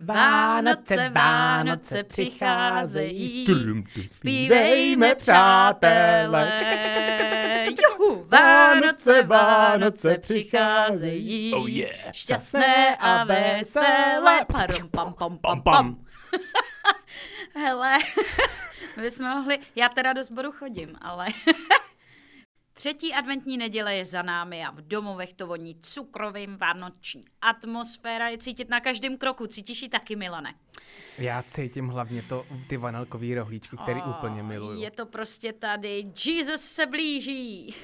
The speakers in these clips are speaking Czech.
Vánoce, Vánoce přicházejí, zpívejme přátelé. Čaka, čaka, čaka, čaka, čaka, čaka. Juhu, Vánoce, Vánoce přicházejí, Oh yeah. šťastné a veselé. Parum, pam, pam, pam, pam. Hele, my bychom mohli, já teda do sboru chodím, ale Třetí adventní neděle je za námi a v domovech to voní cukrovým vánoční atmosféra je cítit na každém kroku. Cítíš ji taky, Milane? Já cítím hlavně to, ty vanilkový rohlíčky, který O, úplně miluju. Je to prostě tady. Jesus se blíží.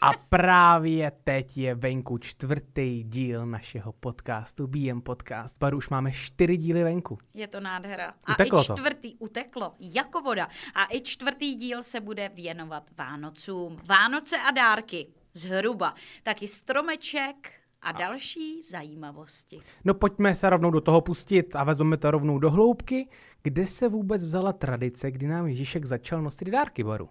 A právě teď je venku čtvrtý díl našeho podcastu, BM Podcast. Baru už máme čtyři díly venku. Je to nádhera. A Uteklo i to. čtvrtý, uteklo, jako voda. A i čtvrtý díl se bude věnovat Vánocům. Vánoce a dárky, zhruba. Taky stromeček a další zajímavosti. No pojďme se rovnou do toho pustit a vezmeme to rovnou do hloubky. Kde se vůbec vzala tradice, kdy nám Ježíšek začal nosit dárky, Baru?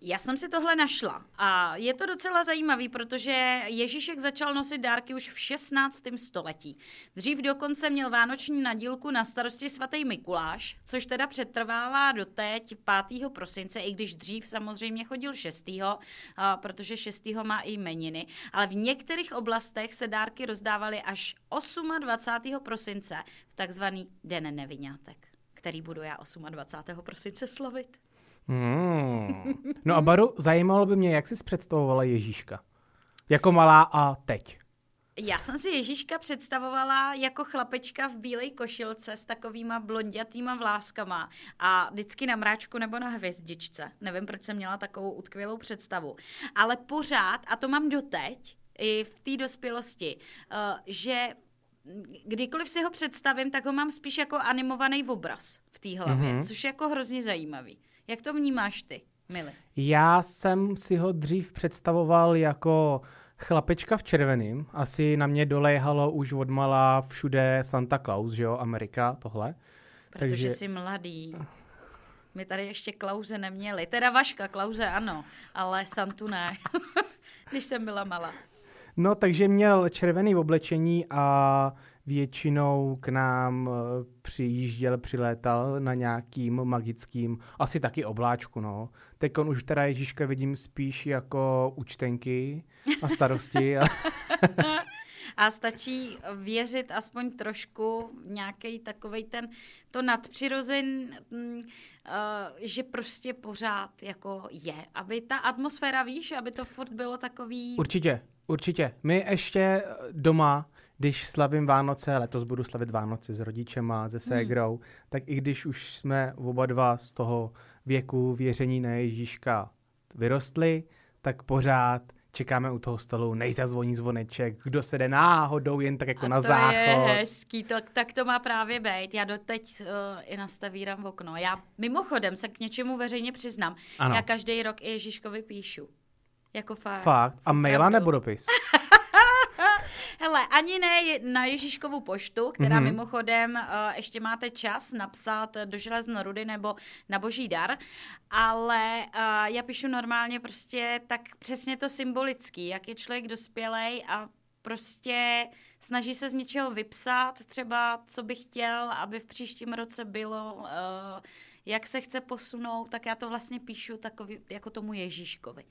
Já jsem si tohle našla a je to docela zajímavý, protože Ježíšek začal nosit dárky už v 16. století. Dřív dokonce měl vánoční nadílku na starosti svatý Mikuláš, což teda přetrvává do teď 5. prosince, i když dřív samozřejmě chodil 6. a protože 6. má i jmeniny, ale v některých oblastech se dárky rozdávaly až 28. prosince v takzvaný Den nevinátek, který budu já 28. prosince slavit. Hmm. No a Baru, zajímalo by mě, jak jsi představovala Ježíška? Jako malá a teď. Já jsem si Ježíška představovala jako chlapečka v bílé košilce s takovýma blondětýma vláskama a vždycky na mráčku nebo na hvězdičce. Nevím, proč jsem měla takovou utkvělou představu. Ale pořád, a to mám doteď, i v té dospělosti, eh, že kdykoliv si ho představím, tak ho mám spíš jako animovaný obraz v té hlavě, Mhm. což je jako hrozně zajímavý. Jak to vnímáš ty, Mili? Já jsem si ho dřív představoval jako chlapečka v červeným. Asi na mě doléhalo už odmala všude Santa Claus, že jo, Amerika, tohle. Protože Takže- jsi mladý. My tady ještě Klauze neměli. Teda Vaška, Klauze ano, ale Santu ne. Když jsem byla malá. No, takže měl červený oblečení a většinou k nám eh, přijížděl, přilétal na nějakým magickým, asi taky obláčku, no. Teď on už teda Ježíška vidím spíš jako účtenky a starosti. A... A stačí věřit aspoň trošku nějaký takovej ten, to nadpřirozen, mm, eh, že prostě pořád jako je. Aby ta atmosféra, víš, aby to furt bylo takový... Určitě, určitě. My ještě eh, doma, když slavím Vánoce, letos budu slavit Vánoce s rodičema, se ségrou, hmm. tak i když už jsme oba dva z toho věku věření na Ježíška vyrostli, tak pořád čekáme u toho stolu, než zazvoní zvoneček, kdo se jde náhodou jen tak jako A na to záchod. je hezký, to, tak to má právě být. Já doteď uh, i nastavírám v okno. Já mimochodem se k něčemu veřejně přiznám. Ano. Já každý rok i Ježíškovi píšu. Jako fakt. Fakt. A maila nebo dopis? Hele, ani ne na Ježíškovu poštu, která Mhm. mm-hmm. mimochodem uh, ještě máte čas napsat do železnorudy nebo na boží dar, ale uh, já píšu normálně prostě tak přesně to symbolický, jak je člověk dospělej a prostě snaží se z něčeho vypsat, třeba co by chtěl, aby v příštím roce bylo, uh, jak se chce posunout, tak já to vlastně píšu takový, jako tomu Ježíškovi.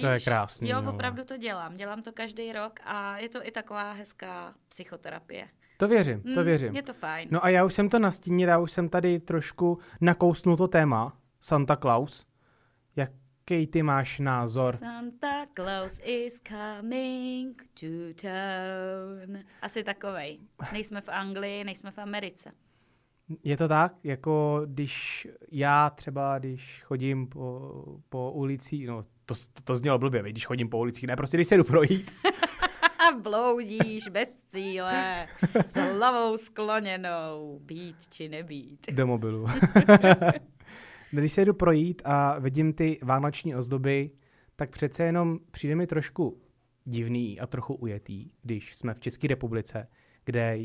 To je krásný, Jo, no. opravdu to dělám. Dělám to každý rok a je to i taková hezká psychoterapie. To věřím, to Mm, věřím. Je to fajn. No a já už jsem to nastínil, já už jsem tady trošku nakousnul to téma Santa Claus. Jaký ty máš názor? Santa Claus is coming to town. Asi takovej. Nejsme v Anglii, nejsme v Americe. Je to tak, jako když já třeba, když chodím po, po ulici, no to, to, to znělo blbě, viď, když chodím po ulici, ne, prostě když se jdu projít, bloudíš bez cíle, s hlavou skloněnou, být či nebýt. do mobilu. když se jdu projít a vidím ty vánoční ozdoby, tak přece jenom přijde mi trošku divný a trochu ujetý, když jsme v České republice, kde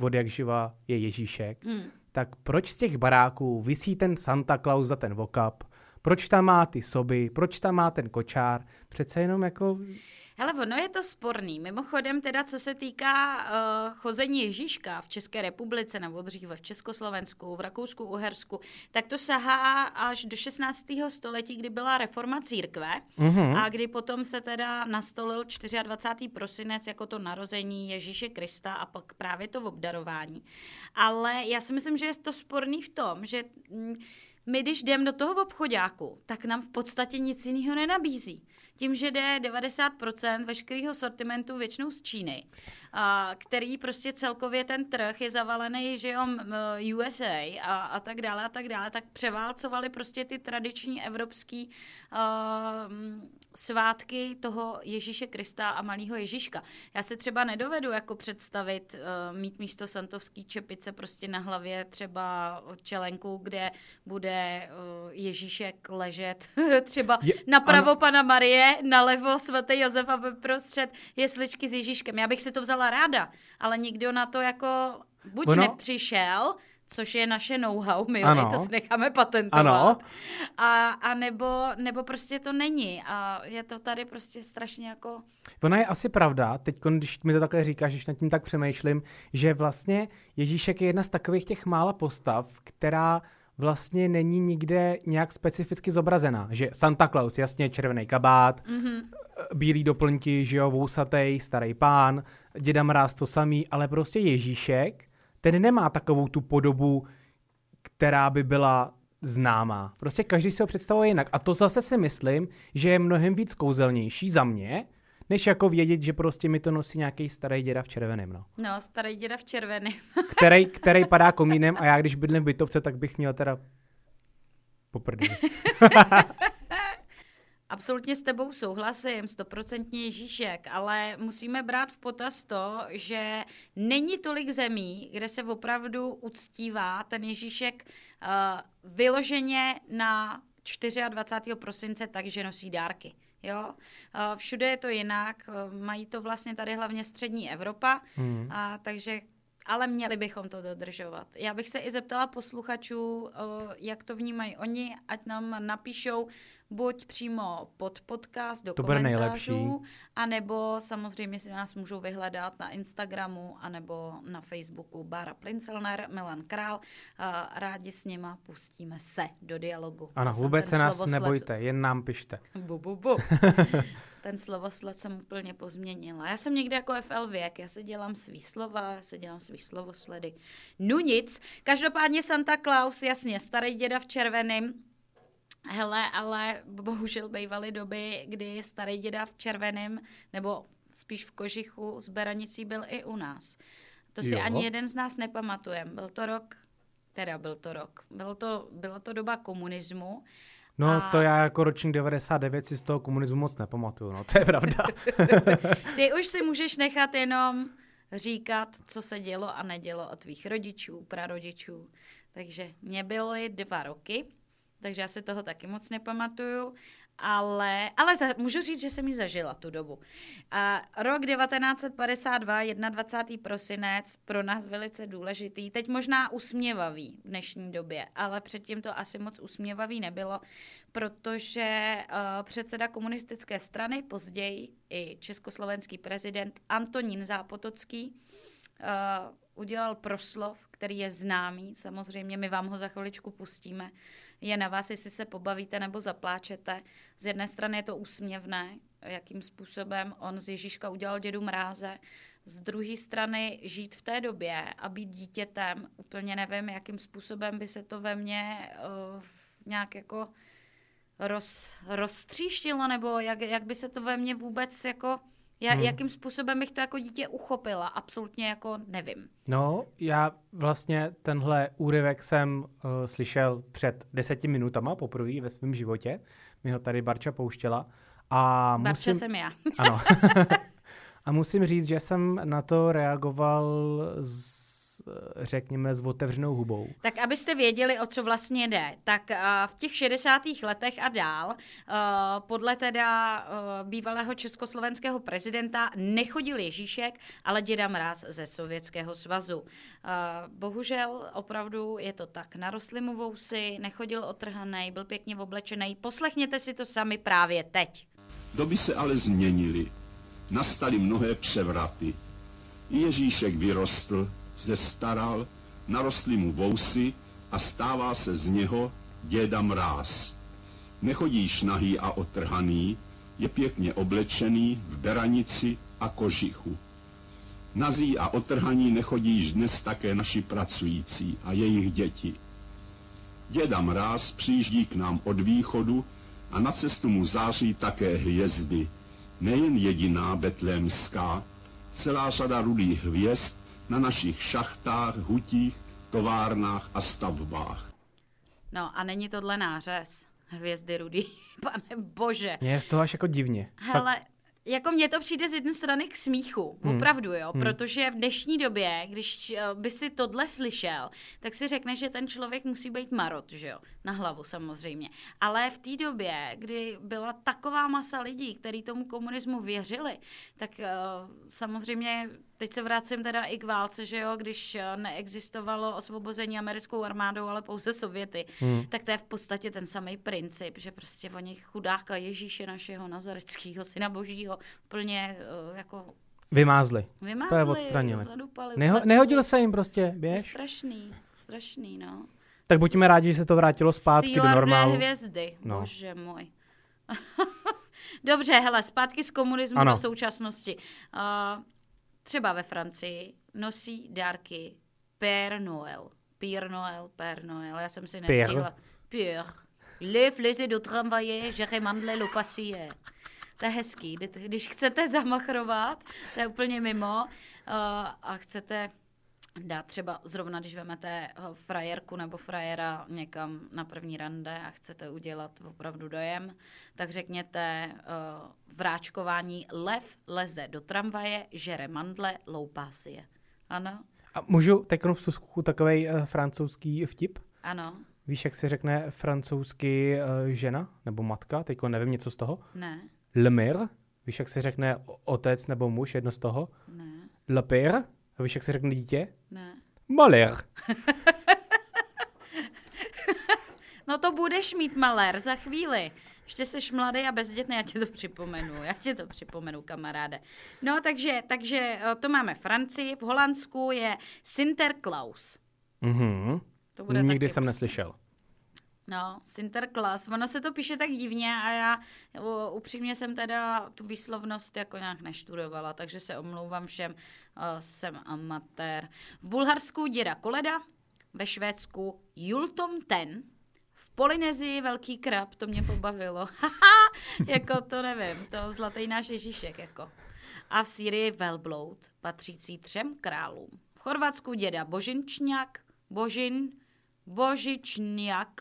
od jak živa je Ježíšek, Hmm. tak proč z těch baráků visí ten Santa Claus za ten vokap? Proč tam má ty soby? Proč tam má ten kočár? Přece jenom jako Hele, ono je to sporný. Mimochodem teda, co se týká uh, chození Ježíška v České republice, nebo dříve v Československu, v Rakousku, Uhersku, tak to sahá až do 16. století, kdy byla reforma církve mm-hmm. a kdy potom se teda nastolil 24. prosinec jako to narození Ježíše Krista a pak právě to obdarování. Ale já si myslím, že je to sporný v tom, že... Mm, my, když jdeme do toho obchodáku, tak nám v podstatě nic jiného nenabízí. Tím, že jde 90% veškerého sortimentu většinou z Číny, a, který prostě celkově ten trh je zavalený, že jo, USA a, a tak dále a tak dále, tak převálcovali prostě ty tradiční evropský uh, svátky toho Ježíše Krista a malého Ježíška. Já si třeba nedovedu jako představit uh, mít místo santovský čepice prostě na hlavě třeba čelenku, kde bude uh, Ježíšek ležet třeba je, napravo ano. pana Marie, nalevo svatý Josef a prostřed jesličky s Ježíškem. Já bych si to vzala ráda, ale nikdo na to jako buď ono... nepřišel, což je naše know-how, my ano. to si necháme patentovat. Ano. A, a nebo, nebo prostě to není. A je to tady prostě strašně jako... Ona je asi pravda, teď když mi to takhle říkáš, když nad tím tak přemýšlím, že vlastně Ježíšek je jedna z takových těch mála postav, která vlastně není nikde nějak specificky zobrazená. Že Santa Claus, jasně, červený kabát, mm-hmm. Bílý doplňky, že jo, vousatej, starý pán, děda Mráz to samý, ale prostě Ježíšek, ten nemá takovou tu podobu, která by byla známá. Prostě každý si ho představuje jinak. A to zase si myslím, že je mnohem víc kouzelnější za mě, než jako vědět, že prostě mi to nosí nějaký starý děda v červeném. No, no starý děda v červeném. který, který padá komínem a já když bydlím v bytovce, tak bych měl teda poprdě. Absolutně s tebou souhlasím, stoprocentně Ježíšek, ale musíme brát v potaz to, že není tolik zemí, kde se opravdu uctívá ten Ježíšek uh, vyloženě na 24. prosince tak, že nosí dárky. Jo? Všude je to jinak, mají to vlastně tady hlavně střední Evropa, mm. a, takže ale měli bychom to dodržovat. Já bych se i zeptala posluchačů, jak to vnímají oni, ať nám napíšou buď přímo pod podcast do to komentářů, anebo samozřejmě si nás můžou vyhledat na Instagramu, anebo na Facebooku Bára Plincelner, Milan Král. Rádi s nima pustíme se do dialogu. Ano, vůbec se nás slovosled... nebojte, jen nám pište. Bu, bu, bu. ten slovosled jsem úplně pozměnila. Já jsem někde jako FL věk, já se dělám svý slova, já se dělám svý slovosledy. No nic, každopádně Santa Claus, jasně, starý děda v červeném, Hele, ale bohužel bývaly doby, kdy starý děda v červeném, nebo spíš v kožichu z Beranicí byl i u nás. To si jo. ani jeden z nás nepamatujeme. Byl to rok, teda byl to rok, bylo to, byla to doba komunismu. No a... to já jako ročník 99 si z toho komunismu moc nepamatuju, no to je pravda. Ty už si můžeš nechat jenom říkat, co se dělo a nedělo od tvých rodičů, prarodičů. Takže mě byly dva roky takže já si toho taky moc nepamatuju, ale, ale za, můžu říct, že jsem ji zažila tu dobu. A rok 1952, 21. prosinec, pro nás velice důležitý, teď možná usměvavý v dnešní době, ale předtím to asi moc usměvavý nebylo, protože uh, předseda komunistické strany, později i československý prezident Antonín Zápotocký, uh, udělal proslov, který je známý, samozřejmě my vám ho za chviličku pustíme, je na vás, jestli se pobavíte nebo zapláčete. Z jedné strany je to úsměvné, jakým způsobem on z Ježíška udělal dědu mráze, z druhé strany žít v té době a být dítětem, úplně nevím, jakým způsobem by se to ve mně uh, nějak jako roz, roztříštilo, nebo jak, jak by se to ve mně vůbec jako já, hmm. Jakým způsobem bych to jako dítě uchopila? Absolutně jako nevím. No, já vlastně tenhle úryvek jsem uh, slyšel před deseti minutama poprvé ve svém životě. Mi ho tady Barča pouštěla. A Barča musím... jsem já. ano. a musím říct, že jsem na to reagoval z řekněme, s otevřenou hubou. Tak abyste věděli, o co vlastně jde, tak v těch 60. letech a dál, podle teda bývalého československého prezidenta, nechodil Ježíšek, ale děda Mráz ze Sovětského svazu. Bohužel opravdu je to tak. Narostly mu vousy, nechodil otrhaný, byl pěkně oblečený. Poslechněte si to sami právě teď. Doby se ale změnily. nastaly mnohé převraty. Ježíšek vyrostl, zestaral, narostly mu vousy a stává se z něho děda mráz. Nechodíš nahý a otrhaný, je pěkně oblečený v beranici a kožichu. Nazí a otrhaní nechodíš dnes také naši pracující a jejich děti. Děda Mráz přijíždí k nám od východu a na cestu mu září také hvězdy. Nejen jediná betlémská, celá řada rudých hvězd na našich šachtách, hutích, továrnách a stavbách. No a není tohle nářez? Hvězdy rudý, pane bože. Mně je z toho až jako divně. Hele, Fakt jako mně to přijde z jedné strany k smíchu, hmm. opravdu jo, hmm. protože v dnešní době, když eh, by si tohle slyšel, tak si řekne, že ten člověk musí být marot, že jo, na hlavu samozřejmě. Ale v té době, kdy byla taková masa lidí, kteří tomu komunismu věřili, tak uh, samozřejmě teď se vracím teda i k válce, že jo, když eh, neexistovalo osvobození americkou armádou, ale pouze Sověty, hmm. tak to je v podstatě ten samý princip, že prostě oni chudáka Ježíše našeho nazareckého syna božího plně uh, jako Vymázli. Vymázli, to je odstranili. Neho, nehodil se jim prostě, běž. strašný, strašný, no. Tak buďme rádi, že se to vrátilo zpátky Síla do normálu. hvězdy, no. bože můj. Dobře, hele, zpátky z komunismu ano. do současnosti. Uh, třeba ve Francii nosí dárky Père Noël. Père Noël, Père Noël. Já jsem si nestihla. Père. Le flizy do tramvaje, že mandle lo pasie. To je hezký. Když chcete zamachrovat, to je úplně mimo, uh, a chcete dát třeba zrovna, když vemete eh, frajerku nebo frajera někam na první rande a chcete udělat opravdu dojem, tak řekněte uh, vráčkování lev leze do tramvaje, žere mandle, loupá si je. Ano? A můžu teď v susku takový uh, francouzský vtip? Ano. Víš, jak se řekne francouzsky uh, žena nebo matka? Teď nevím něco z toho. Ne. Le mère. Víš, jak se řekne otec nebo muž, jedno z toho? Ne. Le père. A víš, jak se řekne dítě? Ne. Malér. no to budeš mít malér za chvíli. Ještě jsi mladý a bezdětný, já ti to připomenu, já ti to připomenu, kamaráde. No, takže, takže eh, to máme Francii, v Holandsku je Sinterklaus. Mhm. To bude Nikdy jsem neslyšel. No, Sinterklaas. Ono se to píše tak divně a já upřímně jsem teda tu výslovnost jako nějak neštudovala, takže se omlouvám všem, uh, jsem amatér. V Bulharsku děda Koleda, ve Švédsku Jultom Ten, v Polynezii velký krab, to mě pobavilo. jako to nevím, to zlatý náš Ježíšek, jako. A v Sýrii velbloud, patřící třem králům. V Chorvatsku děda Božinčňák, Božin, Božičňák,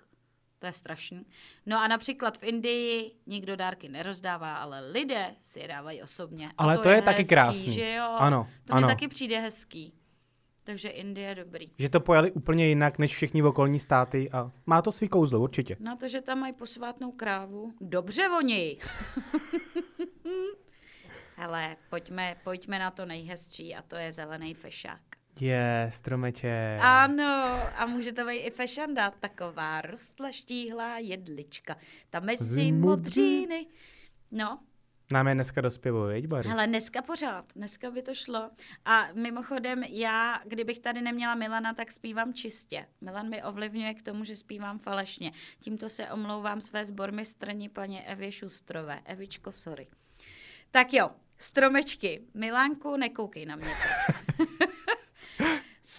to je strašný. No a například v Indii nikdo dárky nerozdává, ale lidé si je dávají osobně. Ale to, to je, je taky hezký, krásný. Že jo? Ano, to ano. mi taky přijde hezký. Takže Indie je dobrý. Že to pojali úplně jinak než všichni okolní státy a má to svý kouzlo určitě. Na to, že tam mají posvátnou krávu. Dobře oni. Hele, pojďme, pojďme na to nejhezčí a to je zelený fešák. Je, stromeče. Ano, a může to být i fešanda, taková rostla štíhlá jedlička. Tam mezi modříny. No. Nám je dneska do zpěvu, viď, Bary? Ale dneska pořád, dneska by to šlo. A mimochodem, já, kdybych tady neměla Milana, tak zpívám čistě. Milan mi ovlivňuje k tomu, že zpívám falešně. Tímto se omlouvám své zbormistrní paní Evě Šustrové. Evičko, sorry. Tak jo, stromečky. Milánku, nekoukej na mě.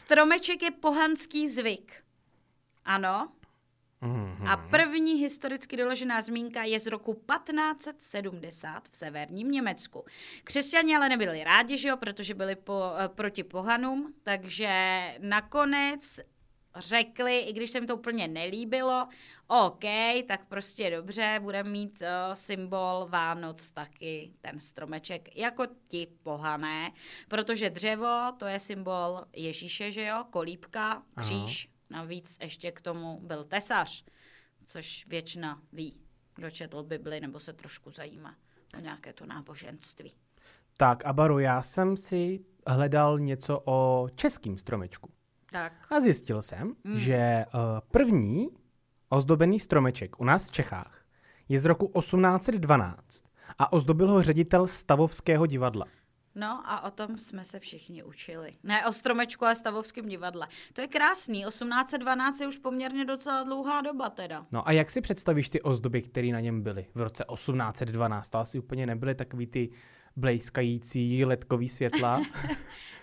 Stromeček je pohanský zvyk. Ano. Mm-hmm. A první historicky doložená zmínka je z roku 1570 v severním Německu. Křesťani ale nebyli rádi, že jo, protože byli po, eh, proti pohanům, takže nakonec řekli, i když se mi to úplně nelíbilo, OK, tak prostě dobře, budeme mít uh, symbol Vánoc taky, ten stromeček, jako ti pohané, protože dřevo, to je symbol Ježíše, že jo, kolíbka, kříž, Aha. navíc ještě k tomu byl tesař, což většina ví, kdo četl Bibli nebo se trošku zajímá o nějaké to náboženství. Tak a Baru, já jsem si hledal něco o českým stromečku. Tak. A zjistil jsem, mm. že uh, první ozdobený stromeček u nás v Čechách je z roku 1812 a ozdobil ho ředitel Stavovského divadla. No a o tom jsme se všichni učili. Ne o stromečku, ale stavovském divadle. To je krásný. 1812 je už poměrně docela dlouhá doba teda. No a jak si představíš ty ozdoby, které na něm byly v roce 1812? To asi úplně nebyly takový ty blejskající ledkový světla.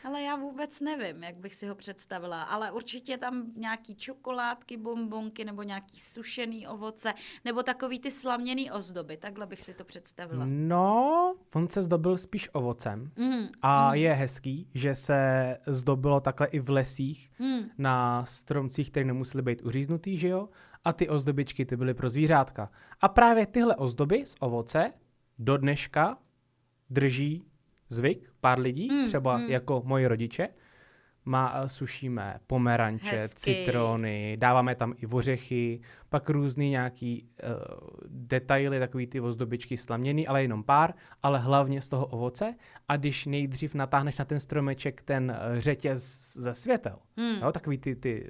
Ale já vůbec nevím, jak bych si ho představila, ale určitě tam nějaký čokoládky, bombonky nebo nějaký sušený ovoce, nebo takový ty slaměný ozdoby, takhle bych si to představila. No, on se zdobil spíš ovocem Mm, a je hezký, že se zdobilo takhle i v lesích mm. na stromcích, které nemusely být uříznutý, že jo? A ty ozdobičky ty byly pro zvířátka. A právě tyhle ozdoby z ovoce do dneška drží zvyk pár lidí, Mm, třeba mm. jako moji rodiče. Má, eh, sušíme pomeranče, Hezky. citrony, dáváme tam i ořechy, pak různý nějaký uh, detaily, takový ty ozdobičky slaměný, ale jenom pár, ale hlavně z toho ovoce. A když nejdřív natáhneš na ten stromeček ten eh, řetěz ze světel, Hmm. jo, takový ty, ty,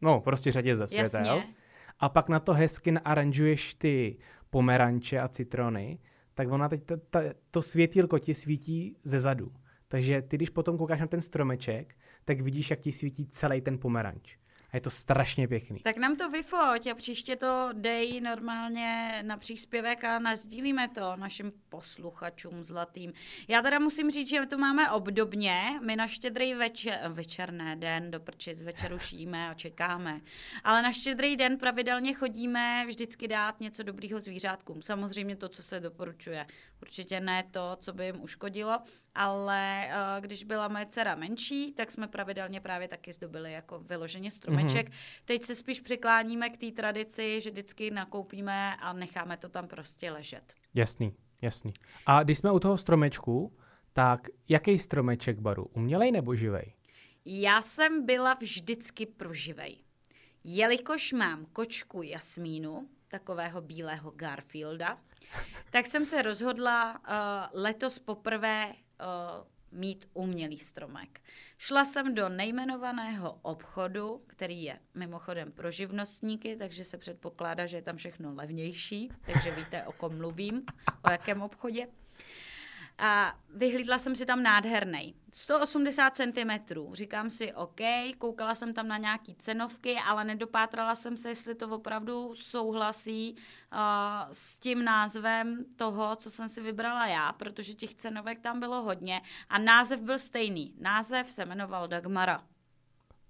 no prostě řetěz ze světel, Jasně. a pak na to hezky naaranžuješ ty pomeranče a citrony, tak ona teď ta, ta, to světýlko ti svítí ze zadu. Takže ty, když potom koukáš na ten stromeček, tak vidíš, jak ti svítí celý ten pomeranč. A je to strašně pěkný. Tak nám to vyfoť a příště to dej normálně na příspěvek a nazdílíme to našim posluchačům zlatým. Já teda musím říct, že to máme obdobně. My na štědrý večer, večerné den, do prčic večer a čekáme. Ale na štědrý den pravidelně chodíme vždycky dát něco dobrýho zvířátkům. Samozřejmě to, co se doporučuje. Určitě ne to, co by jim uškodilo, ale eh, když byla moje dcera menší, tak jsme pravidelně právě taky zdobili jako vyloženě stromeček. Mm-hmm. Teď se spíš přikláníme k té tradici, že vždycky nakoupíme a necháme to tam prostě ležet. Jasný, jasný. A když jsme u toho stromečku, tak jaký stromeček baru? Umělej nebo živej? Já jsem byla vždycky proživej. Jelikož mám kočku Jasmínu, takového bílého Garfielda, tak jsem se rozhodla uh, letos poprvé uh, mít umělý stromek. Šla jsem do nejmenovaného obchodu, který je mimochodem pro živnostníky, takže se předpokládá, že je tam všechno levnější, takže víte, o kom mluvím, o jakém obchodě. A vyhlídla jsem si tam nádherný. 180 cm. Říkám si, OK, koukala jsem tam na nějaký cenovky, ale nedopátrala jsem se, jestli to opravdu souhlasí uh, s tím názvem toho, co jsem si vybrala já, protože těch cenovek tam bylo hodně. A název byl stejný. Název se jmenoval Dagmara.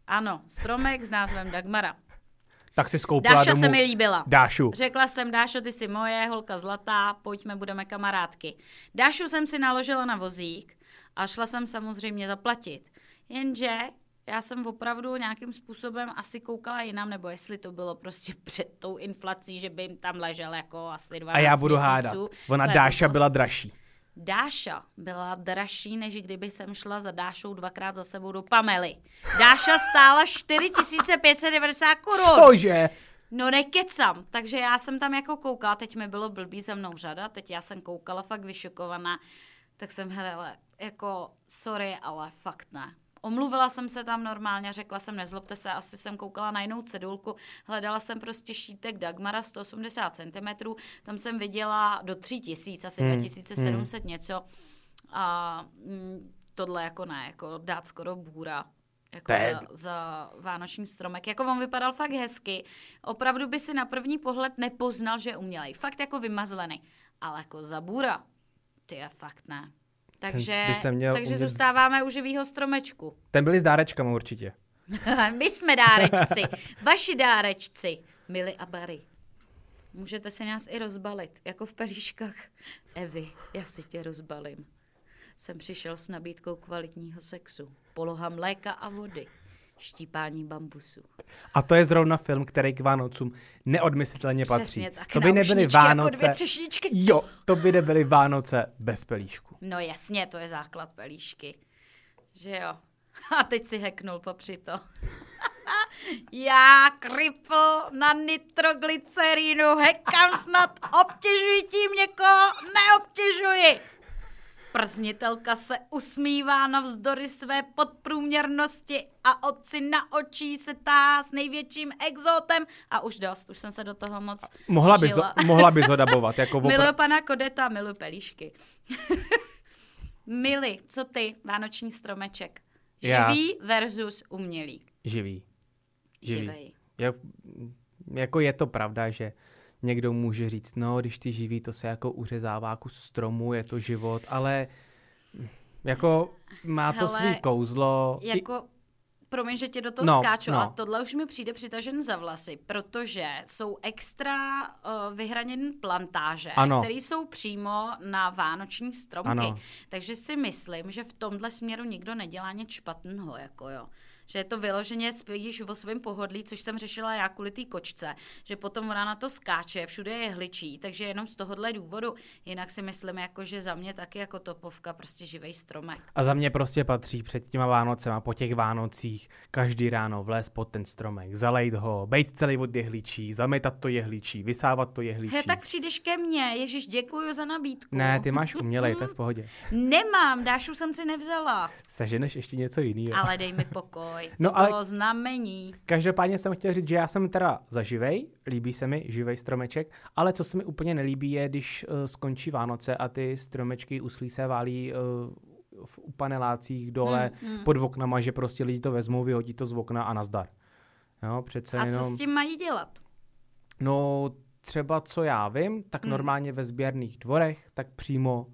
Ano, stromek s názvem Dagmara. Tak si skoupila Dáša domů se mi líbila. Dášu. Řekla jsem, Dášo, ty jsi moje, holka zlatá, pojďme, budeme kamarádky. Dášu jsem si naložila na vozík a šla jsem samozřejmě zaplatit. Jenže já jsem opravdu nějakým způsobem asi koukala jinam, nebo jestli to bylo prostě před tou inflací, že by jim tam ležel jako asi 12 A já budu měsíců. hádat. Ona Dáša byla dražší. Dáša byla dražší, než kdyby jsem šla za Dášou dvakrát za sebou do Pamely. Dáša stála 4590 korun. Cože? No nekecam, takže já jsem tam jako koukala, teď mi bylo blbý za mnou řada, teď já jsem koukala fakt vyšokovaná, tak jsem hele, jako sorry, ale fakt ne. Omluvila jsem se tam normálně, řekla jsem, nezlobte se, asi jsem koukala na jinou cedulku, hledala jsem prostě šítek Dagmara 180 cm, tam jsem viděla do 3000, asi Hmm, 2700 něco. A mm, tohle jako ne, jako dát skoro bůra jako za, za vánoční stromek. Jako on vypadal fakt hezky. Opravdu by si na první pohled nepoznal, že je umělej. Fakt jako vymazlený. Ale jako za bůra, ty je fakt ne. Takže, by se měl takže umět- zůstáváme u živýho stromečku. Ten byli s dárečkama určitě. My jsme dárečci. Vaši dárečci. Mili a Barry. Můžete se nás i rozbalit, jako v pelíškách. Evi, já si tě rozbalím. Jsem přišel s nabídkou kvalitního sexu. Poloha mléka a vody. Štípání bambusu. A to je zrovna film, který k Vánocům neodmyslitelně patří. Tak. to by nebyly Jako Vánoce. dvě třešničky. Jo, to by nebyly Vánoce bez pelíšku. No jasně, to je základ pelíšky. Že jo. A teď si heknul popři to. Já kripl na nitroglycerínu, hekám snad, obtěžuji tím někoho, neobtěžuji. Prznitelka se usmívá navzdory své podprůměrnosti a otci na očí se tá s největším exotem a už dost, už jsem se do toho moc Mohla bys, žila. mohla bys ho dabovat, jako Miluji opra- pana Kodeta, miluji pelíšky. Mili, co ty, vánoční stromeček? Já- Živý versus umělý. živý. Živý. Živej. Je, jako je to pravda, že někdo může říct, no, když ty živí, to se jako uřezává kus stromu, je to život, ale jako má to Hele, svý kouzlo. I- Jako, promiň, že tě do toho No, skáču, no. a tohle už mi přijde přitažen za vlasy, protože jsou extra uh, vyhraněné plantáže, které jsou přímo na vánoční stromky. Ano. Takže si myslím, že v tomhle směru nikdo nedělá nic špatného, jako jo. Že je to vyloženě spíš o svém pohodlí, což jsem řešila já kvůli té kočce, že potom ona na to skáče, všude je hličí, takže jenom z tohohle důvodu. Jinak si myslím, jako, že za mě taky jako topovka prostě živej stromek. A za mě prostě patří před těma Vánocema, po těch Vánocích, každý ráno vlézt pod ten stromek, zalejt ho, bejt celý od jehličí, zametat to jehličí, vysávat to jehličí. He, tak přijdeš ke mně, Ježíš, děkuju za nabídku. Ne, ty máš umělej, to je v pohodě. Nemám, Dášu jsem si nevzala, Seženeš ještě něco jiného. ale dej mi pokoj. No, to ale- bylo znamení. Každopádně jsem chtěl říct, že já jsem teda za živej, líbí se mi živej stromeček, ale co se mi úplně nelíbí je, když uh, skončí Vánoce a ty stromečky uschlí se válí uh, v, u panelácích dole Hmm, hmm. pod oknama, že prostě lidi to vezmou, vyhodí to z okna a nazdar. Jo, přece A jenom... co s tím mají dělat? No, třeba co já vím, tak Hmm. normálně ve sběrných dvorech, tak přímo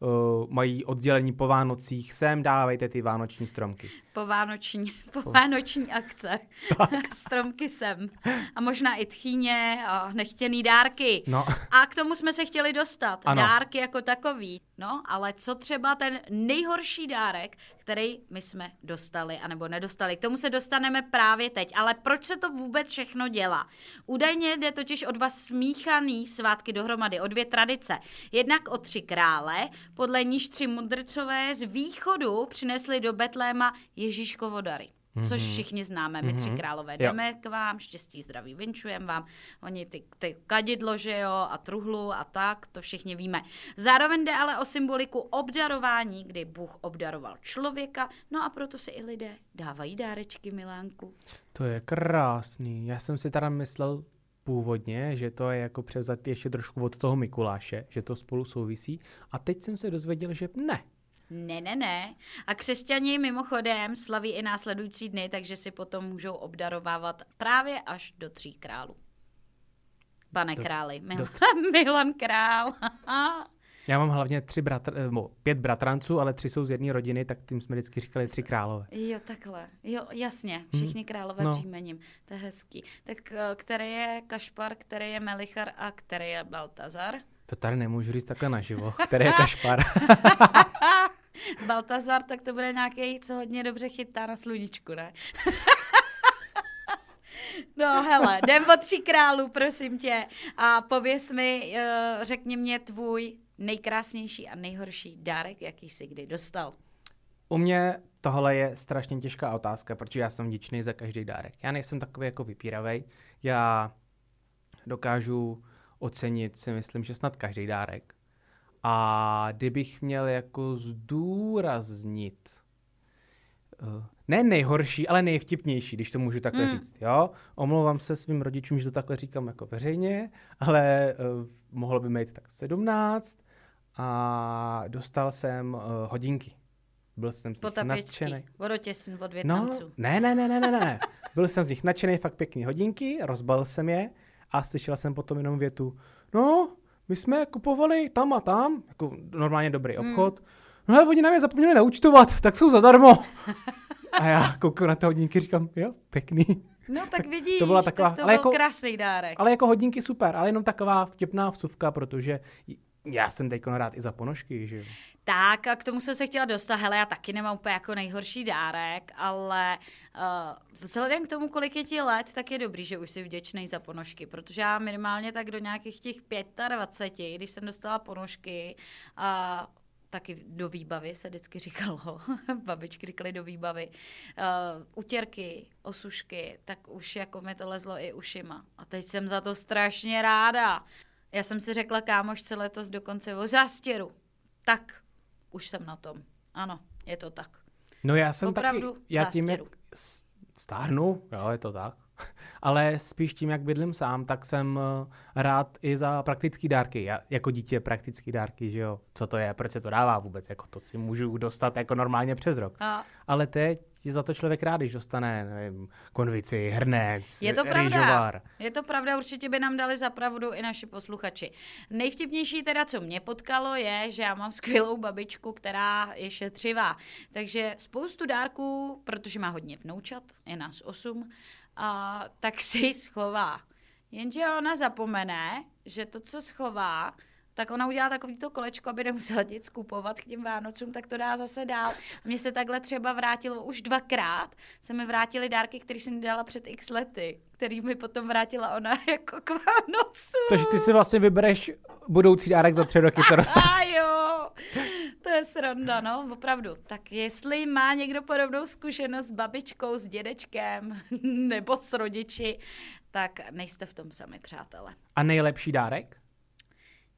uh, mají oddělení po Vánocích, sem dávejte ty vánoční stromky. Po vánoční, po vánoční akce. Stromky sem. A možná i tchýně a nechtěný dárky. No, A k tomu jsme se chtěli dostat. Ano. Dárky jako takový. No, ale co třeba ten nejhorší dárek, který my jsme dostali, anebo nedostali. K tomu se dostaneme právě teď. Ale proč se to vůbec všechno dělá? Údajně jde totiž o dva smíchaný svátky dohromady, o dvě tradice. Jednak o tři krále, podle níž tři mudrcové z východu přinesli do Betléma Ježíškovo dary. Což všichni známe, my tři Mhm. králové Jo. jdeme k vám, štěstí, zdraví, vinčujem vám. Oni ty, ty kadidlo, že jo, a truhlu a tak, to všichni víme. Zároveň jde ale o symboliku obdarování, kdy Bůh obdaroval člověka, no a proto si i lidé dávají dárečky, Milánku. To je krásný. Já jsem si teda myslel původně, že to je jako převzat ještě trošku od toho Mikuláše, že to spolu souvisí. A teď jsem se dozvěděl, že ne. Ne, ne, ne. A křesťani mimochodem slaví i následující dny, takže si potom můžou obdarovávat právě až do tří králů. Pane Do- králi, Mil- do Milan král. Já mám hlavně tři bratr, eh, mo, pět bratranců, ale tři jsou z jedné rodiny, tak tím jsme vždycky říkali tři králové. Jo, takhle. Jo, jasně. Všichni králové No. příjmením. To je hezký. Tak eh, který je Kašpar, který je Melichar a který je Baltazar? To tady nemůžu říct takhle naživo, který je kašpar. Baltazar, tak to bude nějaký, co hodně dobře chytá na sluníčku, ne? No hele, jdem o tří králů, prosím tě. A pověs mi, eh, řekni mě tvůj nejkrásnější a nejhorší dárek, jaký jsi kdy dostal. U mě tohle je strašně těžká otázka, protože já jsem vděčný za každý dárek. Já nejsem takový jako vypíravej. Já dokážu ocenit, si myslím, že snad každý dárek. A kdybych měl jako zdůraznit, eh, ne nejhorší, ale nejvtipnější, když to můžu takhle Hmm. říct, jo? Omlouvám se svým rodičům, že to takhle říkám jako veřejně, ale uh, mohlo by mít tak 17 a dostal jsem uh, hodinky. Byl jsem z nich nadšený. vodotěsn od No, ne, ne, ne, ne, ne, ne. Byl jsem z nich nadšený, fakt pěkný hodinky, rozbalil jsem je a slyšel jsem potom jenom větu, no, my jsme kupovali tam a tam, jako normálně dobrý Hmm. obchod, no ale oni nám je zapomněli naúčtovat, tak jsou zadarmo. A já koukám na ty hodinky, říkám, jo, pěkný. No tak vidíš, byla taková- tak to ale byl jako- krásný dárek. Ale jako hodinky super, ale jenom taková vtipná vsuvka, protože já jsem teď rád i za ponožky, že jo. Tak a k tomu jsem se chtěla dostat. Hele, já taky nemám úplně jako nejhorší dárek, ale uh, vzhledem k tomu, kolik je ti let, tak je dobrý, že už jsi vděčný za ponožky, protože já minimálně tak do nějakých těch 25, když jsem dostala ponožky a taky do výbavy se vždycky říkalo, babičky říkaly do výbavy, uh, utěrky, osušky, tak už jako mi to lezlo i ušima. A teď jsem za to strašně ráda. Já jsem si řekla kámošce letos dokonce o zástěru. Tak už jsem na tom. Ano, je to tak. No já jsem Opravdu taky, já tím, jak stárnu, jo, je to tak, ale spíš tím, jak bydlím sám, tak jsem eh, rád i za praktický dárky. Já, jako dítě praktický dárky, že jo, co to je, proč se to dává vůbec, jako to si můžu dostat jako normálně přes rok. A Ale teď je za to člověk rád, když dostane, nevím, konvici, hrnec, Je to pravda. rýžovar. Je to pravda, určitě by nám dali za pravdu i naši posluchači. Nejvtipnější teda, co mě potkalo, je, že já mám skvělou babičku, která je šetřivá. Takže spoustu dárků, protože má hodně vnoučat, je nás osm, a, tak si schová. Jenže ona zapomene, že to, co schová, tak ona udělá takovýto kolečko, aby nemusela nic skupovat k těm Vánocům, tak to dá zase dál. Mně se takhle třeba vrátilo už dvakrát, se mi vrátily dárky, které jsem dala před x lety, který mi potom vrátila ona jako k Vánocům. Takže ty si vlastně vybereš budoucí dárek za tři roky, co dostane. A jo, to je sranda, no, opravdu. Tak jestli má někdo podobnou zkušenost s babičkou, s dědečkem nebo s rodiči, tak nejste v tom sami, přátelé. A nejlepší dárek?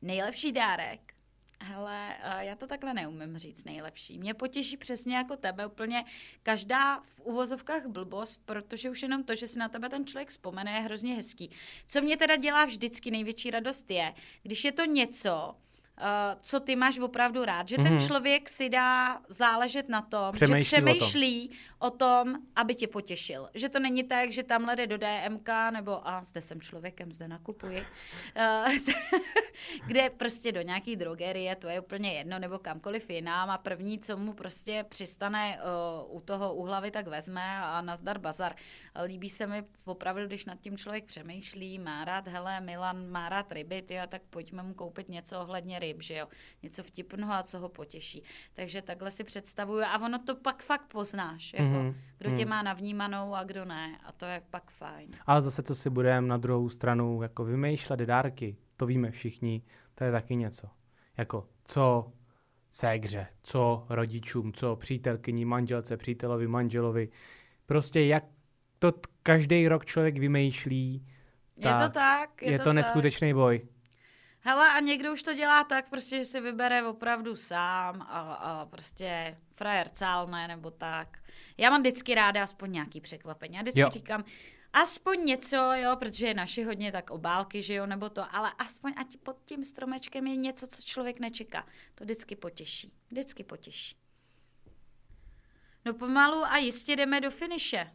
Nejlepší dárek? Hele, eh, já to takhle neumím říct nejlepší. Mě potěší přesně jako tebe úplně každá v uvozovkách blbost, protože už jenom to, že si na tebe ten člověk vzpomene, je hrozně hezký. Co mě teda dělá vždycky největší radost je, když je to něco, co ty máš opravdu rád, že ten Mhm. člověk si dá záležet na tom, Přemýšlí že o tom. přemýšlí o tom, aby tě potěšil. Že to není tak, že tamhle jde do DMK, nebo a zde jsem člověkem, zde nakupuji, eh, kde prostě do nějaký drogerie, to je úplně jedno, nebo kamkoliv jinam a první, co mu prostě přistane uh, u toho u hlavy, tak vezme a nazdar bazar. Líbí se mi opravdu, když nad tím člověk přemýšlí, má rád, hele, Milan má rád ryby, tyjo, tak pojďme mu koupit něco ohledně ryb, že jo, něco vtipného a co ho potěší. Takže takhle si představuju a ono to pak fakt poznáš, jako, Mhm, kdo tě mhm. má navnímanou a kdo ne a to je pak fajn. Ale zase, co si budeme na druhou stranu jako vymýšlet dárky, to víme všichni, to je taky něco. Jako co ségře, co rodičům, co přítelkyni, manželce, přítelovi, manželovi. Prostě jak to t- každý rok člověk vymýšlí, Je to tak, je, je to, tak. neskutečný boj. Hele, a někdo už to dělá tak, prostě, že si vybere opravdu sám a, a prostě frajer cálne nebo tak. Já mám vždycky ráda aspoň nějaký překvapení. Já vždycky Jo. říkám, aspoň něco, jo, protože je naše hodně tak obálky, že jo, nebo to, ale aspoň ať pod tím stromečkem je něco, co člověk nečeká. To vždycky potěší. Vždycky potěší. No pomalu a jistě jdeme do finiše.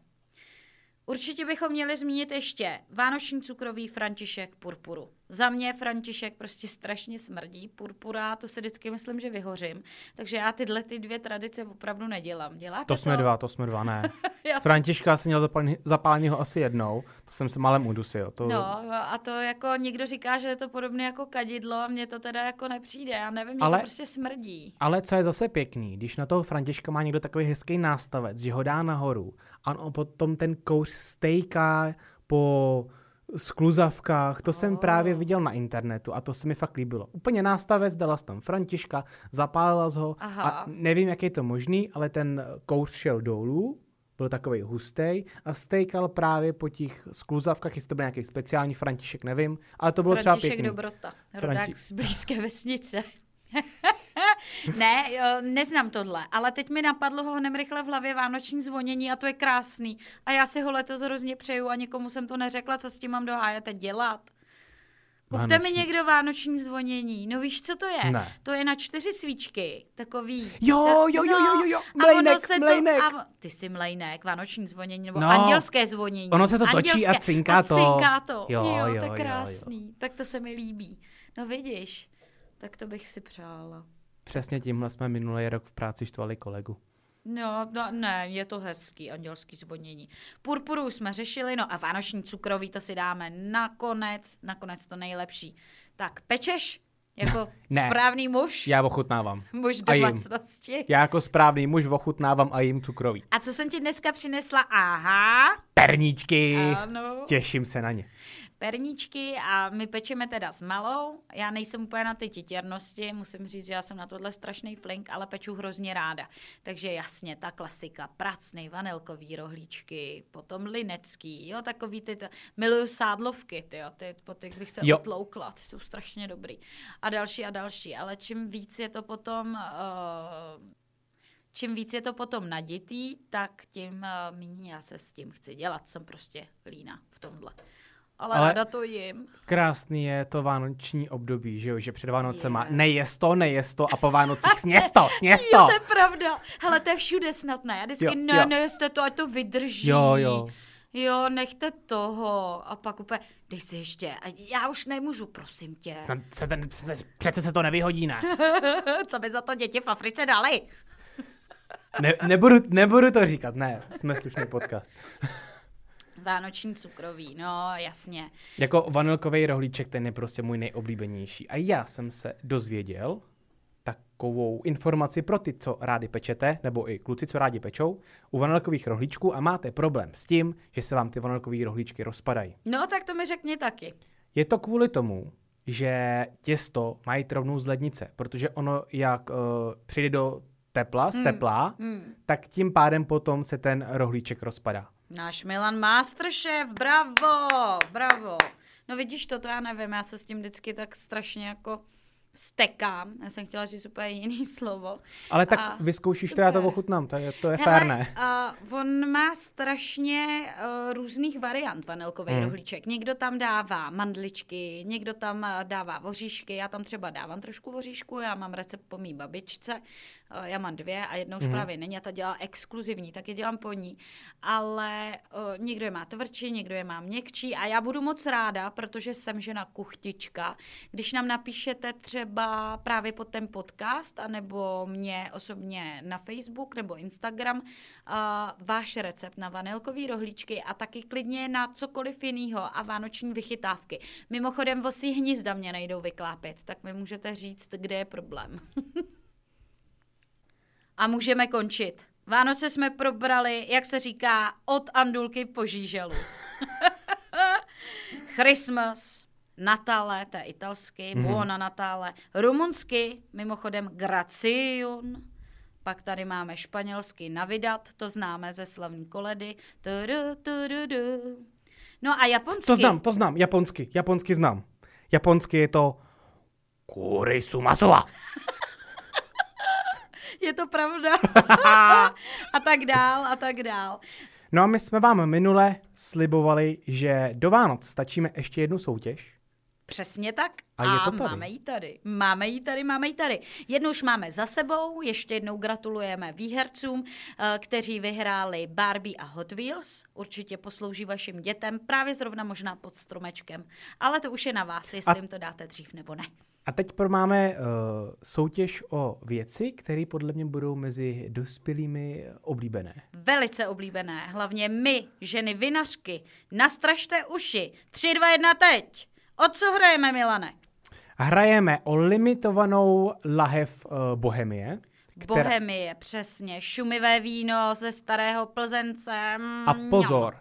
Určitě bychom měli zmínit ještě vánoční cukrový František purpuru. Za mě František prostě strašně smrdí. Purpura, to si vždycky myslím, že vyhořím. Takže já tyhle ty dvě tradice opravdu nedělám. Děláte To jsme dva, to jsme dva, ne. Františka jsem měl zapálený, zapálenýho asi jednou, to jsem se malem udusil. To... No a to jako někdo říká, že je to podobné jako kadidlo a mně to teda jako nepřijde. Já nevím, mě Ale- to prostě smrdí. Ale co je zase pěkný, když na toho Františka má někdo takový hezký nástavec, že ho dá nahoru a on potom ten kouř stejká po skluzavkách, to jsem Oh. právě viděl na internetu a to se mi fakt líbilo. Úplně nástavec, dala tam Františka, zapálila jsi ho Aha. a nevím, jak je to možný, ale ten kouř šel dolů, byl takový hustý a stejkal právě po těch skluzavkách, jestli to byl nějaký speciální František, nevím, ale to bylo třeba František pěkný. Dobrota, rodák Franti- z blízké vesnice. ne, jo, neznám tohle, ale teď mi napadlo ho hned rychle v hlavě vánoční zvonění a to je krásný. A já si ho letos hrozně přeju a nikomu jsem to neřekla, co s tím mám do háje teď dělat. Kupte mi Vánoční. někdo vánoční zvonění. No víš, co to je? Ne. To je na čtyři svíčky, takový. Jo, Ta- jo, jo, jo, jo, jo, a ono mlejnek, se mlejnek. To, a, ty jsi mlejnek, vánoční zvonění, nebo No, no, andělské zvonění. ono se to točí a Andělské- cinká a to. cinká to. Jo, Jo, jo, to jo, je jo. krásný. Tak to se mi líbí. No vidíš, tak to bych si přála. Přesně tímhle jsme minulý rok v práci štvali kolegu. No, no, ne, je to hezký andělský zvonění. Purpuru jsme řešili, no a vánoční cukroví to si dáme nakonec, nakonec to nejlepší. Tak pečeš jako Ne. správný muž, Já ochutnávám. muž domácnosti. Já jako správný muž ochutnávám a jim cukroví. A co jsem ti dneska přinesla? Aha, Perníčky. ano. Těším se na ně. Perníčky a my pečeme teda s malou. Já nejsem úplně na ty titěrnosti, musím říct, že já jsem na tohle strašný flink, ale peču hrozně ráda. Takže jasně, ta klasika, pracný, vanilkový rohlíčky, potom linecký, jo, takový ty, t- miluju sádlovky, ty, jo, ty, po těch bych se Jo. otloukla, ty jsou strašně dobrý. A další a další, ale čím víc je to potom... Uh, čím víc je to potom naditý, tak tím uh, méně já se s tím chci dělat. Jsem prostě lína v tomhle. Ale, Ale- ráda to jim. Krásný je to vánoční období, že jo, že před Vánocema Je. nejest to, nejest to a po Vánocích sněz to, sněz Jo, to. to je pravda. Hele, to je všude snad, ne? Já vždycky, Jo, ne, jo. nejeste to, ať to vydrží. Jo, jo. Jo, nechte toho. A pak úplně, dej si ještě. A já už nemůžu, prosím tě. Se ten, se, přece se to nevyhodí, ne? Co by za to děti v Africe dali? ne nebudu, nebudu to říkat, ne, jsme slušný podcast. Vánoční cukroví, no jasně. Jako vanilkový rohlíček, ten je prostě můj nejoblíbenější. A já jsem se dozvěděl takovou informaci pro ty, co rádi pečete, nebo i kluci, co rádi pečou, u vanilkových rohlíčků a máte problém s tím, že se vám ty vanilkové rohlíčky rozpadají. No, tak to mi řekni taky. Je to kvůli tomu, že těsto mají rovnou z lednice, protože ono, jak uh, přijde do tepla, z Hmm. tepla, Hmm. tak tím pádem potom se ten rohlíček rozpadá. Náš Milan Masterchef, bravo, bravo. No vidíš to, to já nevím, já se s tím vždycky tak strašně jako stekám. Já jsem chtěla říct úplně jiný slovo. Ale tak A vyzkoušíš to, já to super. ochutnám, to je, to je Hele, fér, ne? A on má strašně uh, různých variant vanilkový Hmm. rohlíček. Někdo tam dává mandličky, někdo tam eh, dává voříšky, já tam třeba dávám trošku voříšku, já mám recept po mý babičce, já mám dvě a jedna už hmm. právě není a ta dělá exkluzivní, tak je dělám po ní. Ale uh, někdo je má tvrdší, někdo je má měkčí a já budu moc ráda, protože jsem žena kuchtička, když nám napíšete třeba právě pod ten podcast, anebo mě osobně na Facebook nebo Instagram uh, váš recept na vanilkový rohlíčky a taky klidně na cokoliv jiného a vánoční vychytávky. Mimochodem vosí hnízda mě nejdou vyklápět, tak mi můžete říct, kde je problém. a můžeme končit. Vánoce jsme probrali, jak se říká, od Andulky po žíželu. Christmas, Natale, to je italsky, Mhm. mm. Buona Natale, rumunsky, mimochodem Graciun, pak tady máme španělsky Navidad, to známe ze slavní koledy. Tudu, tudu, du. No a japonsky. To znám, to znám, japonsky, japonsky znám. Japonsky je to kurisu masova. Je to pravda. a tak dál, a tak dál. No a my jsme vám minule slibovali, že do Vánoc stačíme ještě jednu soutěž. Přesně tak. A je to tady. máme ji tady. Máme ji tady, máme ji tady. Jednu už máme za sebou, ještě jednou gratulujeme výhercům, eh, kteří vyhráli Barbie a Hot Wheels. Určitě poslouží vašim dětem, právě zrovna možná pod stromečkem. Ale to už je na vás, jestli A- jim to dáte dřív nebo ne. A teď pro máme uh, soutěž o věci, které podle mě budou mezi dospělými oblíbené. Velice oblíbené, hlavně my, ženy vinařky. Nastražte uši. 3, 2, 1, teď. O co hrajeme, Milane? Hrajeme o limitovanou lahev uh, Bohemie. která- Bohemie, přesně. Šumivé víno ze starého Plzence. Mm, A pozor,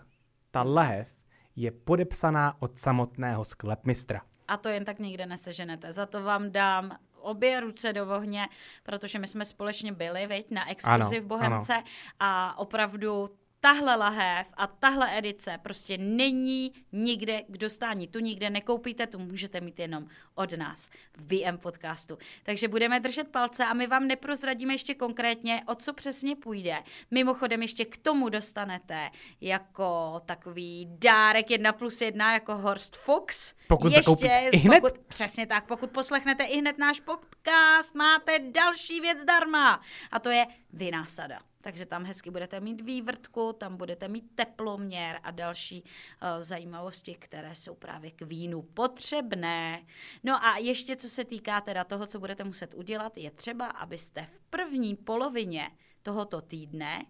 ta lahev je podepsaná od samotného sklepmistra. A to jen tak nikde neseženete. Za to vám dám obě ruce do ohně, protože my jsme společně byli, veď, na exkurzi Ano, v Bohemce a opravdu tahle lahev a tahle edice prostě není nikde k dostání. Tu nikde nekoupíte, tu můžete mít jenom od nás v BM podcastu. Takže budeme držet palce a my vám neprozradíme ještě konkrétně, o co přesně půjde. Mimochodem ještě k tomu dostanete jako takový dárek jedna plus jedna jako Horst Fuchs. Pokud ještě, zakoupíte ihned? Pokud, přesně tak, pokud poslechnete i hned náš podcast, máte další věc zdarma. A to je vynásada. Takže tam hezky budete mít vývrtku, tam budete mít teploměr a další uh, zajímavosti, které jsou právě k vínu potřebné. No a ještě co se týká teda toho, co budete muset udělat, je třeba, abyste v první polovině tohoto týdne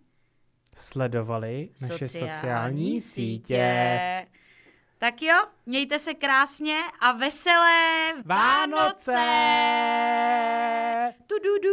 Sledovali naše sociální sítě. Tak jo, mějte se krásně a veselé Vánoce! Tududu.